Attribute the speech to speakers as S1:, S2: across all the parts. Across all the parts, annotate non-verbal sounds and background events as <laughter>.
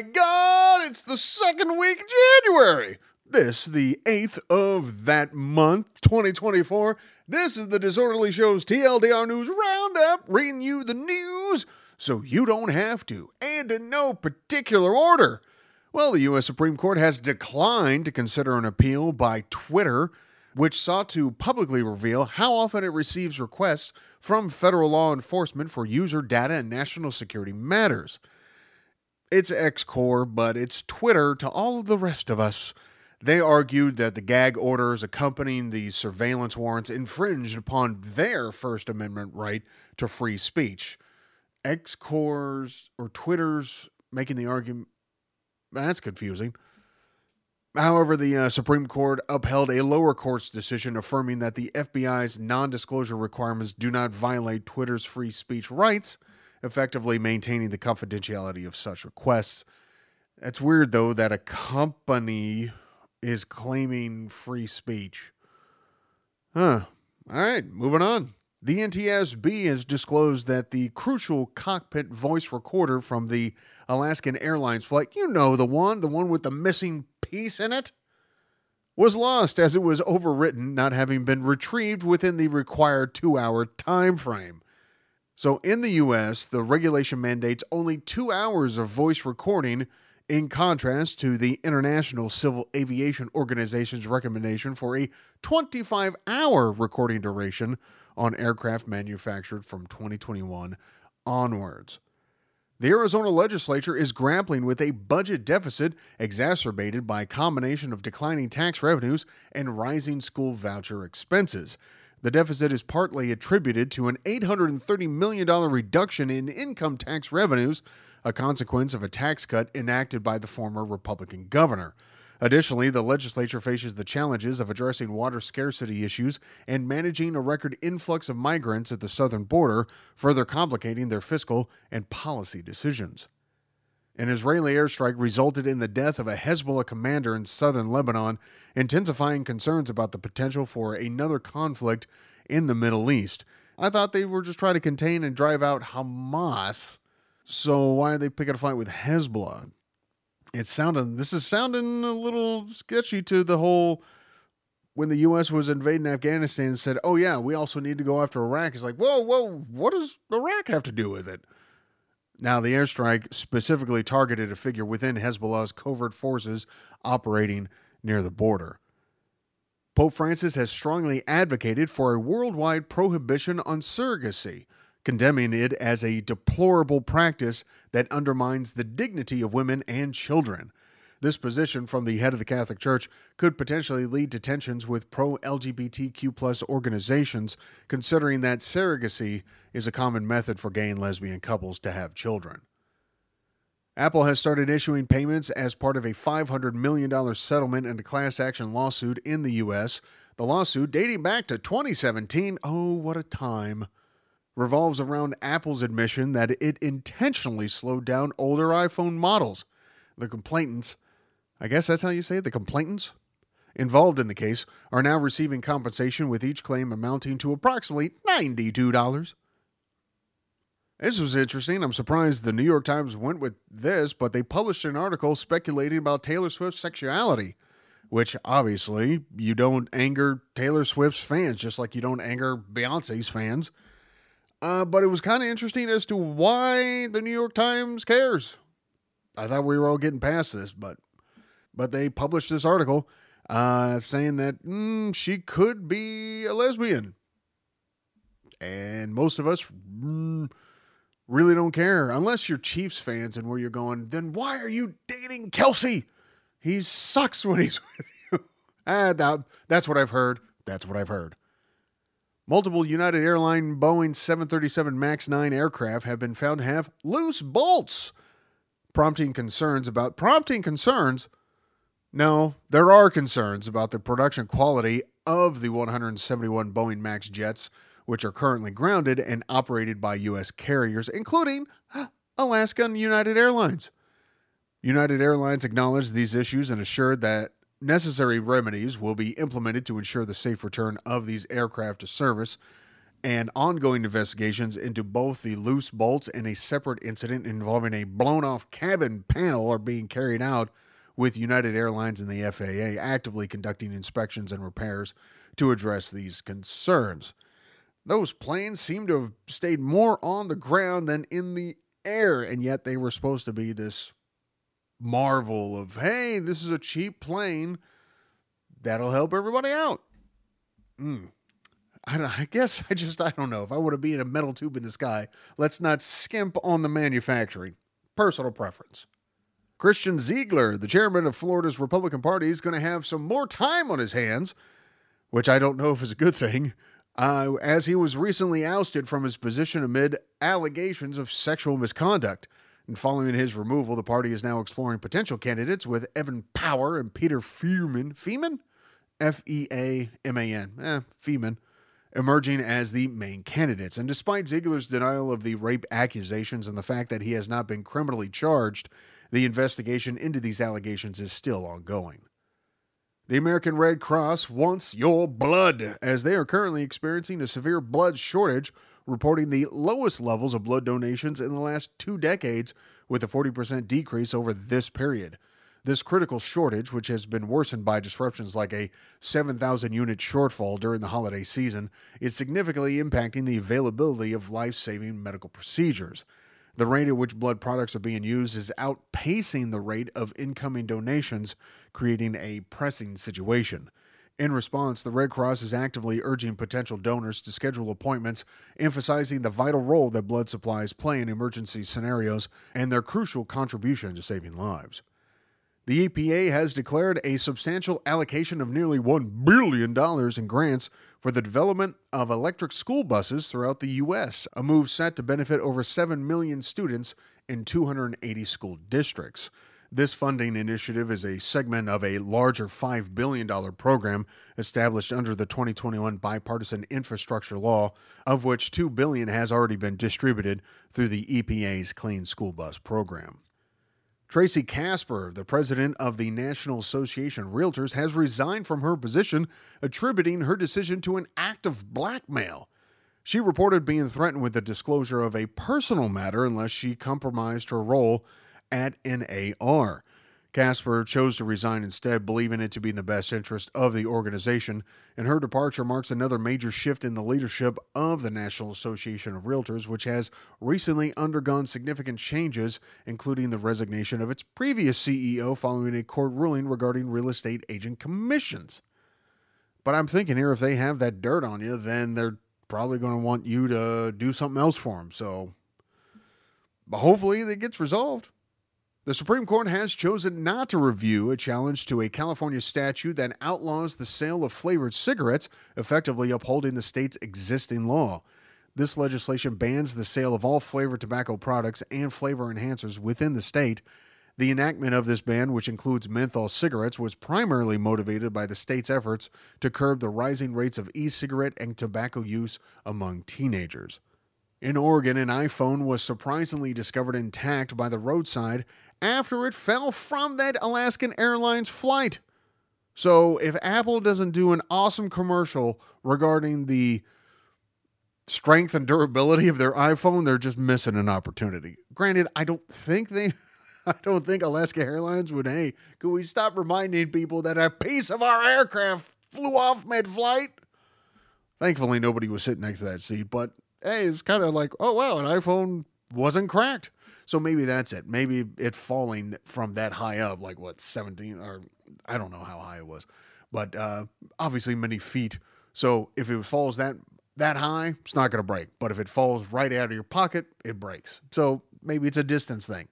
S1: my God, it's the second week January. This, the 8th of that month, 2024. This is the Disorderly Show's TLDR News Roundup, reading you the news so you don't have to, and in no particular order. Well, the U.S. Supreme Court has declined to consider an appeal by Twitter, which sought to publicly reveal how often it receives requests from federal law enforcement for user data and national security matters. It's X Corps, but it's Twitter to all of the rest of us. They argued that the gag orders accompanying the surveillance warrants infringed upon their First Amendment right to free speech. X Corps or Twitter's making the argument. That's confusing. However, the uh, Supreme Court upheld a lower court's decision affirming that the FBI's non disclosure requirements do not violate Twitter's free speech rights, effectively maintaining the confidentiality of such requests. It's weird, though, that a company is claiming free speech. Huh. All right, moving on. The NTSB has disclosed that the crucial cockpit voice recorder from the Alaskan Airlines flight, you know the one, the one with the missing piece in it, was lost as it was overwritten, not having been retrieved within the required two hour time frame. So in the US, the regulation mandates only two hours of voice recording in contrast to the International Civil Aviation Organization's recommendation for a 25 hour recording duration on aircraft manufactured from 2021 onwards. The Arizona legislature is grappling with a budget deficit exacerbated by a combination of declining tax revenues and rising school voucher expenses. The deficit is partly attributed to an $830 million reduction in income tax revenues a consequence of a tax cut enacted by the former Republican governor. Additionally, the legislature faces the challenges of addressing water scarcity issues and managing a record influx of migrants at the southern border, further complicating their fiscal and policy decisions. An Israeli airstrike resulted in the death of a Hezbollah commander in southern Lebanon, intensifying concerns about the potential for another conflict in the Middle East. I thought they were just trying to contain and drive out Hamas so why are they picking a fight with Hezbollah? It's sounding. This is sounding a little sketchy to the whole. When the U.S. was invading Afghanistan and said, "Oh yeah, we also need to go after Iraq," it's like, whoa, whoa, what does Iraq have to do with it? Now, the airstrike specifically targeted a figure within Hezbollah's covert forces operating near the border. Pope Francis has strongly advocated for a worldwide prohibition on surrogacy condemning it as a deplorable practice that undermines the dignity of women and children. This position from the head of the Catholic Church could potentially lead to tensions with pro LGBTQ organizations, considering that surrogacy is a common method for gay and lesbian couples to have children. Apple has started issuing payments as part of a $500 million settlement in a class action lawsuit in the U.S. The lawsuit, dating back to 2017, oh, what a time revolves around Apple's admission that it intentionally slowed down older iPhone models. The complainants, I guess that's how you say it, the complainants involved in the case are now receiving compensation with each claim amounting to approximately $92. This was interesting. I'm surprised the New York Times went with this, but they published an article speculating about Taylor Swift's sexuality, which obviously you don't anger Taylor Swift's fans, just like you don't anger Beyonce's fans. Uh, but it was kind of interesting as to why the New York Times cares. I thought we were all getting past this, but but they published this article uh, saying that mm, she could be a lesbian, and most of us mm, really don't care unless you're Chiefs fans and where you're going. Then why are you dating Kelsey? He sucks when he's <laughs> with you. ah, that, that's what I've heard. That's what I've heard. Multiple United Airline Boeing 737 MAX 9 aircraft have been found to have loose bolts, prompting concerns about prompting concerns. No, there are concerns about the production quality of the 171 Boeing MAX jets, which are currently grounded and operated by U.S. carriers, including Alaska and United Airlines. United Airlines acknowledged these issues and assured that necessary remedies will be implemented to ensure the safe return of these aircraft to service. and ongoing investigations into both the loose bolts and a separate incident involving a blown off cabin panel are being carried out, with United Airlines and the FAA actively conducting inspections and repairs to address these concerns. Those planes seem to have stayed more on the ground than in the air, and yet they were supposed to be this marvel of, hey, this is a cheap plane that'll help everybody out. Mm. I, don't, I guess I just, I don't know. If I would have been a metal tube in the sky, let's not skimp on the manufacturing. Personal preference. Christian Ziegler, the chairman of Florida's Republican Party, is going to have some more time on his hands, which I don't know if is a good thing, uh, as he was recently ousted from his position amid allegations of sexual misconduct. And following his removal, the party is now exploring potential candidates with Evan Power and Peter Fearman. Feeman? F E A M A N. Eh, Feeman. Emerging as the main candidates. And despite Ziegler's denial of the rape accusations and the fact that he has not been criminally charged, the investigation into these allegations is still ongoing. The American Red Cross wants your blood, as they are currently experiencing a severe blood shortage reporting the lowest levels of blood donations in the last two decades, with a 40% decrease over this period. This critical shortage, which has been worsened by disruptions like a 7,000 unit shortfall during the holiday season, is significantly impacting the availability of life saving medical procedures. The rate at which blood products are being used is outpacing the rate of incoming donations, creating a pressing situation. In response, the Red Cross is actively urging potential donors to schedule appointments, emphasizing the vital role that blood supplies play in emergency scenarios and their crucial contribution to saving lives. The EPA has declared a substantial allocation of nearly $1 billion in grants for the development of electric school buses throughout the U.S., a move set to benefit over 7 million students in 280 school districts. This funding initiative is a segment of a larger $5 billion program established under the 2021 bipartisan infrastructure law, of which 2 billion has already been distributed through the EPA's Clean School Bus program. Tracy Kasper, the president of the National Association of Realtors, has resigned from her position, attributing her decision to an act of blackmail. She reported being threatened with the disclosure of a personal matter unless she compromised her role at NAR. Kasper chose to resign instead, believing it to be in the best interest of the organization, and her departure marks another major shift in the leadership of the National Association of Realtors, which has recently undergone significant changes, including the resignation of its previous CEO following a court ruling regarding real estate agent commissions. But I'm thinking here, if they have that dirt on you, then they're probably going to want you to do something else for them. So, but hopefully, it gets resolved. The Supreme Court has chosen not to review a challenge to a California statute that outlaws the sale of flavored cigarettes, effectively upholding the state's existing law. This legislation bans the sale of all flavored tobacco products and flavor enhancers within the state. The enactment of this ban, which includes menthol cigarettes, was primarily motivated by the state's efforts to curb the rising rates of e cigarette and tobacco use among teenagers. In Oregon, an iPhone was surprisingly discovered intact by the roadside after it fell from that Alaskan Airlines flight. So if Apple doesn't do an awesome commercial regarding the strength and durability of their iPhone, they're just missing an opportunity. Granted, I don't think they <laughs> I don't think Alaska Airlines would, hey, could we stop reminding people that a piece of our aircraft flew off mid-flight? Thankfully nobody was sitting next to that seat, but hey, it's kind of like, oh wow, an iPhone wasn't cracked. So maybe that's it. Maybe it falling from that high up, like what, 17 or I don't know how high it was, but uh, obviously many feet. So if it falls that that high, it's not going to break. But if it falls right out of your pocket, it breaks. So maybe it's a distance thing.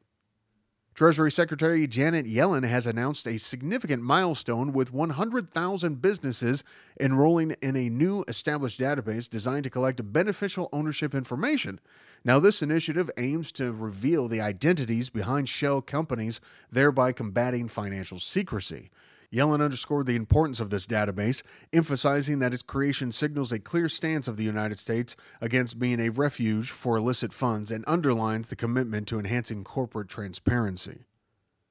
S1: Treasury Secretary Janet Yellen has announced a significant milestone with 100,000 businesses enrolling in a new established database designed to collect beneficial ownership information. Now, this initiative aims to reveal the identities behind shell companies, thereby combating financial secrecy. Yellen underscored the importance of this database, emphasizing that its creation signals a clear stance of the United States against being a refuge for illicit funds and underlines the commitment to enhancing corporate transparency.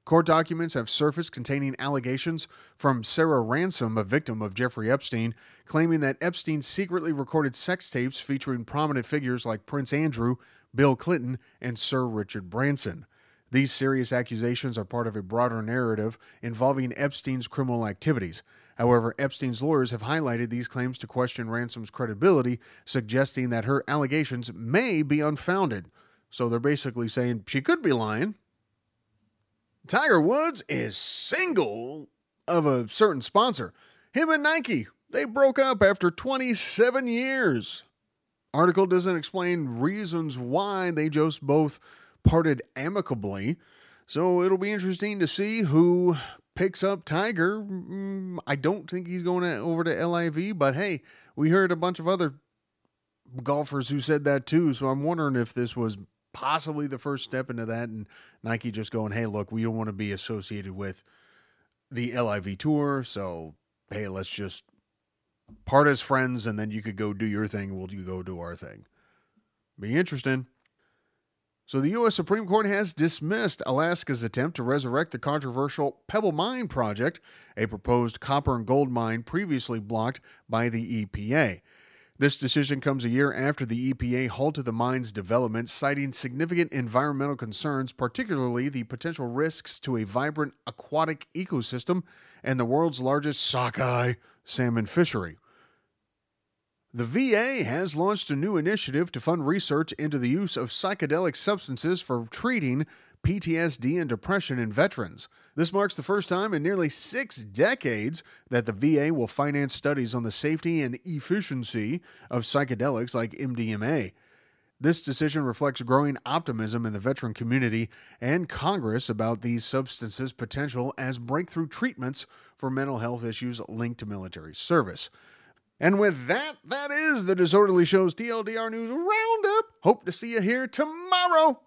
S1: Court documents have surfaced containing allegations from Sarah Ransom, a victim of Jeffrey Epstein, claiming that Epstein secretly recorded sex tapes featuring prominent figures like Prince Andrew, Bill Clinton, and Sir Richard Branson. These serious accusations are part of a broader narrative involving Epstein's criminal activities. However, Epstein's lawyers have highlighted these claims to question Ransom's credibility, suggesting that her allegations may be unfounded. So they're basically saying she could be lying, Tiger Woods is single of a certain sponsor. Him and Nike, they broke up after 27 years. Article doesn't explain reasons why they just both parted amicably. So it'll be interesting to see who picks up Tiger. Mm, I don't think he's going over to LIV, but hey, we heard a bunch of other golfers who said that too. So I'm wondering if this was possibly the first step into that. And Nike just going, hey, look, we don't want to be associated with the LIV tour. So, hey, let's just part as friends and then you could go do your thing. We'll you go do our thing. Be interesting. So, the U.S. Supreme Court has dismissed Alaska's attempt to resurrect the controversial Pebble Mine project, a proposed copper and gold mine previously blocked by the EPA. This decision comes a year after the EPA halted the mine's development, citing significant environmental concerns, particularly the potential risks to a vibrant aquatic ecosystem and the world's largest sockeye salmon fishery. The VA has launched a new initiative to fund research into the use of psychedelic substances for treating PTSD and depression in veterans. This marks the first time in nearly six decades that the VA will finance studies on the safety and efficiency of psychedelics like MDMA. This decision reflects growing optimism in the veteran community and Congress about these substances' potential as breakthrough treatments for mental health issues linked to military service. And with that, that is the Disorderly Show's TLDR News Roundup. Hope to see you here tomorrow.